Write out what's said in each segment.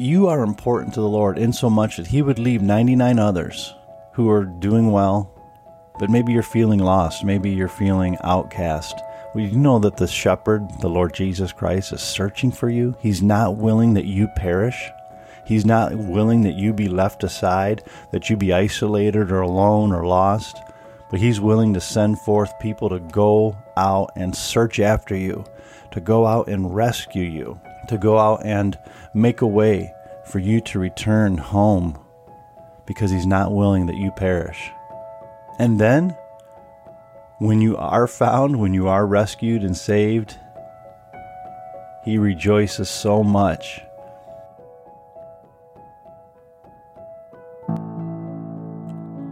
you are important to the Lord in so much that He would leave 99 others who are doing well, but maybe you're feeling lost. Maybe you're feeling outcast. Well, you know that the shepherd, the Lord Jesus Christ, is searching for you. He's not willing that you perish. He's not willing that you be left aside, that you be isolated or alone or lost. But He's willing to send forth people to go out and search after you, to go out and rescue you, to go out and make a way for you to return home because He's not willing that you perish. And then, when you are found, when you are rescued and saved, He rejoices so much.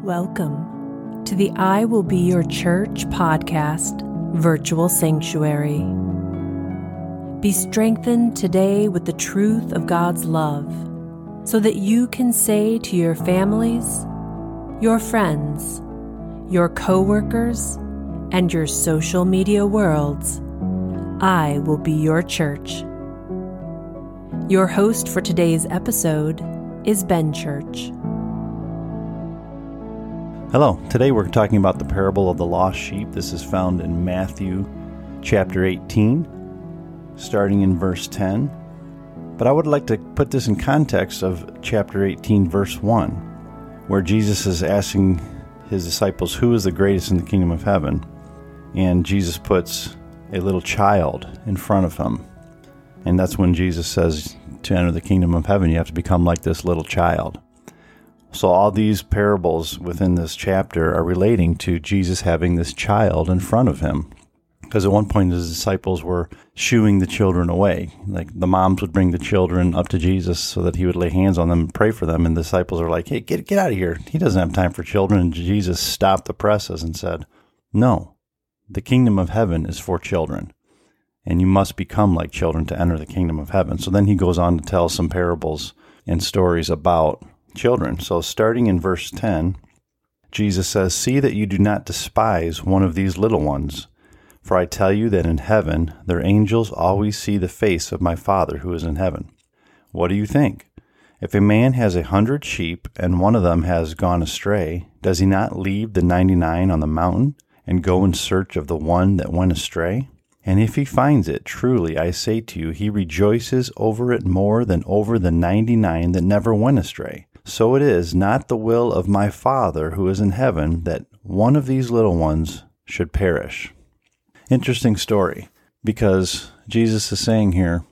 Welcome to the I Will Be Your Church podcast, Virtual Sanctuary. Be strengthened today with the truth of God's love so that you can say to your families, your friends, your coworkers, and your social media worlds, I will be your church. Your host for today's episode is Ben Church. Hello, today we're talking about the parable of the lost sheep. This is found in Matthew chapter 18 starting in verse 10. But I would like to put this in context of chapter 18, verse 1, where Jesus is asking his disciples, Who is the greatest in the kingdom of heaven? And Jesus puts a little child in front of him. And that's when Jesus says, To enter the kingdom of heaven, you have to become like this little child. So, all these parables within this chapter are relating to Jesus having this child in front of him. Because at one point, his disciples were shooing the children away. Like the moms would bring the children up to Jesus so that he would lay hands on them and pray for them. And the disciples are like, hey, get, get out of here. He doesn't have time for children. And Jesus stopped the presses and said, no, the kingdom of heaven is for children. And you must become like children to enter the kingdom of heaven. So then he goes on to tell some parables and stories about children. So starting in verse 10, Jesus says, See that you do not despise one of these little ones. For I tell you that in heaven their angels always see the face of my Father who is in heaven. What do you think? If a man has a hundred sheep, and one of them has gone astray, does he not leave the ninety nine on the mountain, and go in search of the one that went astray? And if he finds it, truly I say to you, he rejoices over it more than over the ninety nine that never went astray. So it is not the will of my Father who is in heaven that one of these little ones should perish. Interesting story because Jesus is saying here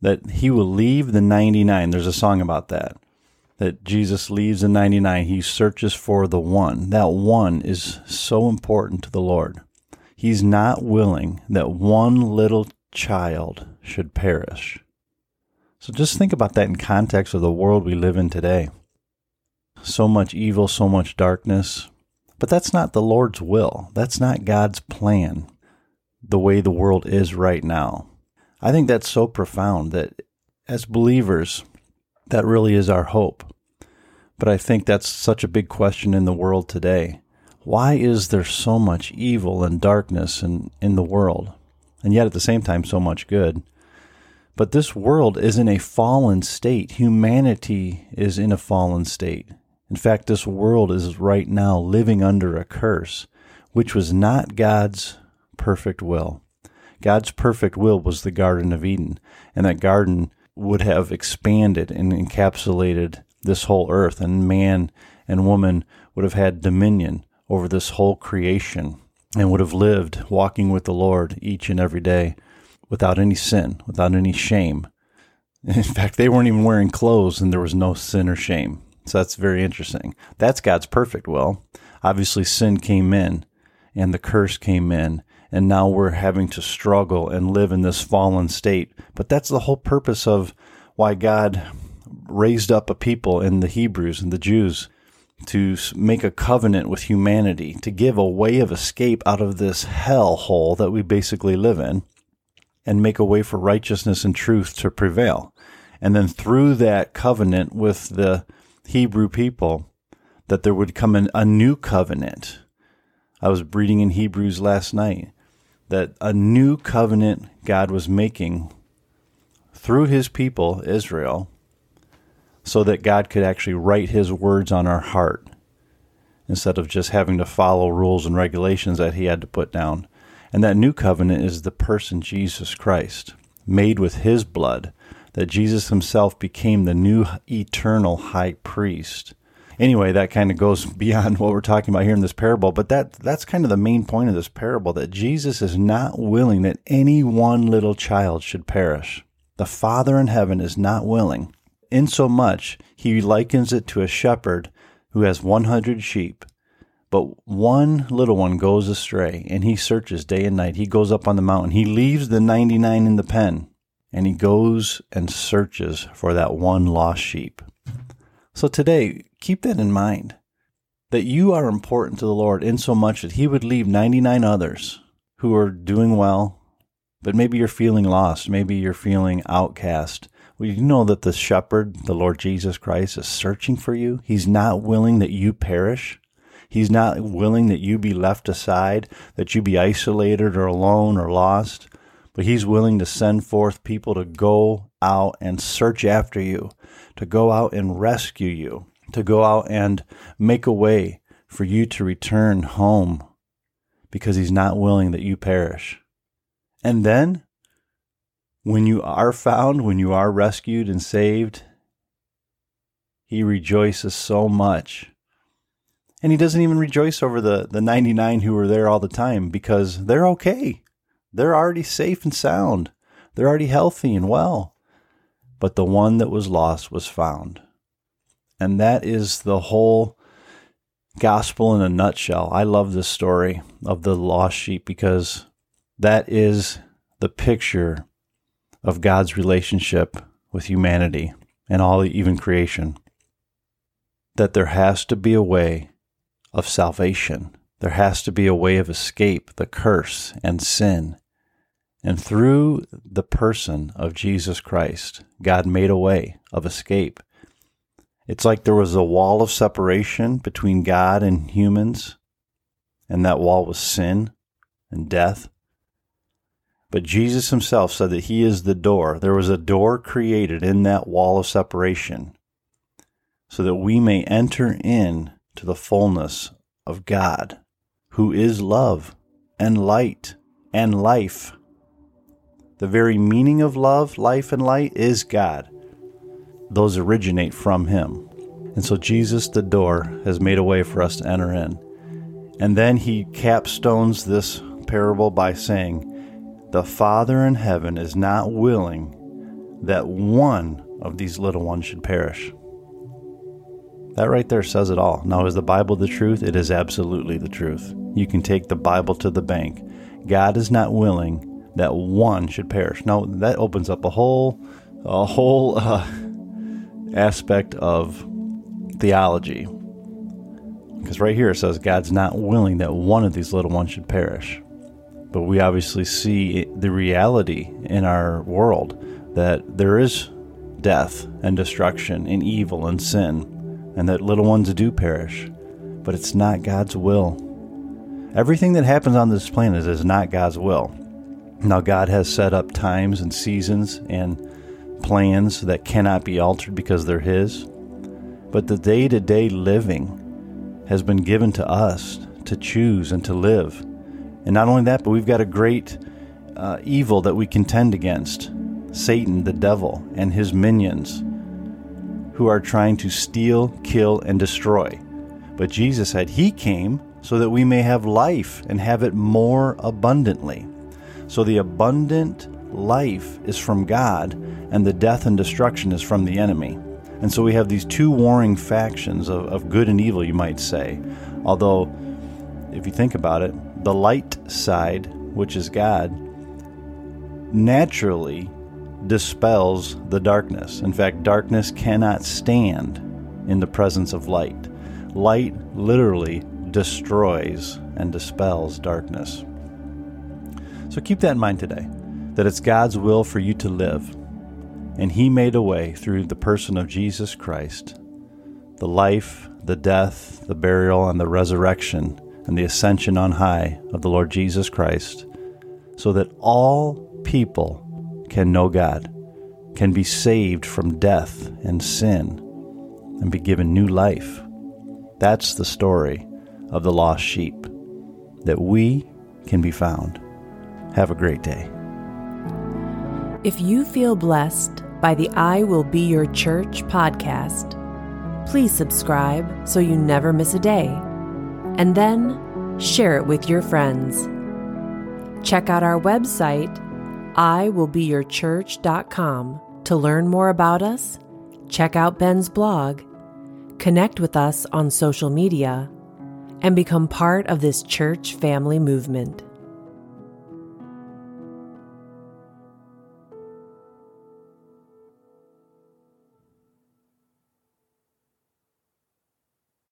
that he will leave the 99. There's a song about that. That Jesus leaves the 99. He searches for the one. That one is so important to the Lord. He's not willing that one little child should perish. So just think about that in context of the world we live in today. So much evil, so much darkness. But that's not the Lord's will. That's not God's plan the way the world is right now. I think that's so profound that as believers, that really is our hope. But I think that's such a big question in the world today. Why is there so much evil and darkness in, in the world? And yet at the same time, so much good. But this world is in a fallen state. Humanity is in a fallen state. In fact, this world is right now living under a curse, which was not God's perfect will. God's perfect will was the Garden of Eden, and that garden would have expanded and encapsulated this whole earth, and man and woman would have had dominion over this whole creation and would have lived walking with the Lord each and every day without any sin, without any shame. In fact, they weren't even wearing clothes and there was no sin or shame. So that's very interesting. That's God's perfect will. Obviously, sin came in and the curse came in and now we're having to struggle and live in this fallen state. But that's the whole purpose of why God raised up a people in the Hebrews and the Jews to make a covenant with humanity, to give a way of escape out of this hell hole that we basically live in, and make a way for righteousness and truth to prevail. And then through that covenant with the Hebrew people, that there would come an, a new covenant. I was reading in Hebrews last night that a new covenant God was making through his people, Israel, so that God could actually write his words on our heart instead of just having to follow rules and regulations that he had to put down. And that new covenant is the person Jesus Christ, made with his blood, that Jesus himself became the new eternal high priest. Anyway, that kind of goes beyond what we're talking about here in this parable, but that that's kind of the main point of this parable that Jesus is not willing that any one little child should perish. The Father in heaven is not willing. Insomuch he likens it to a shepherd who has 100 sheep but one little one goes astray, and he searches day and night. He goes up on the mountain. He leaves the 99 in the pen, and he goes and searches for that one lost sheep. So today, keep that in mind that you are important to the Lord in so much that he would leave 99 others who are doing well, but maybe you're feeling lost. Maybe you're feeling outcast. Well, you know that the shepherd, the Lord Jesus Christ, is searching for you. He's not willing that you perish. He's not willing that you be left aside, that you be isolated or alone or lost, but He's willing to send forth people to go out and search after you, to go out and rescue you, to go out and make a way for you to return home because He's not willing that you perish. And then, when you are found, when you are rescued and saved, He rejoices so much and he doesn't even rejoice over the, the 99 who were there all the time because they're okay. They're already safe and sound. They're already healthy and well. But the one that was lost was found. And that is the whole gospel in a nutshell. I love this story of the lost sheep because that is the picture of God's relationship with humanity and all even creation. That there has to be a way of salvation. There has to be a way of escape the curse and sin. And through the person of Jesus Christ, God made a way of escape. It's like there was a wall of separation between God and humans, and that wall was sin and death. But Jesus himself said that he is the door. There was a door created in that wall of separation so that we may enter in to the fullness of God, who is love and light and life. The very meaning of love, life, and light is God. Those originate from Him. And so Jesus, the door, has made a way for us to enter in. And then he capstones this parable by saying, The Father in heaven is not willing that one of these little ones should perish. That right there says it all. Now, is the Bible the truth? It is absolutely the truth. You can take the Bible to the bank. God is not willing that one should perish. Now, that opens up a whole, a whole uh, aspect of theology. Because right here it says God's not willing that one of these little ones should perish. But we obviously see the reality in our world that there is death and destruction and evil and sin and that little ones do perish, but it's not God's will. Everything that happens on this planet is not God's will. Now, God has set up times and seasons and plans that cannot be altered because they're His, but the day to day living has been given to us to choose and to live. And not only that, but we've got a great uh, evil that we contend against Satan, the devil, and his minions who are trying to steal, kill, and destroy. But Jesus said He came so that we may have life and have it more abundantly. So the abundant life is from God, and the death and destruction is from the enemy. And so we have these two warring factions of, of good and evil, you might say. Although, if you think about it, the light side, which is God, naturally dispels the darkness. In fact, darkness cannot stand in the presence of light. Light literally destroys and dispels darkness. So keep that in mind today that it's God's will for you to live. And He made a way through the person of Jesus Christ, the life, the death, the burial, and the resurrection, and the ascension on high of the Lord Jesus Christ, so that all people can know God, can be saved from death and sin, and be given new life. That's the story of the lost sheep, that we can be found. Have a great day. If you feel blessed by the I Will Be Your Church podcast, please subscribe so you never miss a day. And then share it with your friends. Check out our website, iwillbeyourchurch.com, to learn more about us, check out Ben's blog, connect with us on social media, and become part of this church family movement.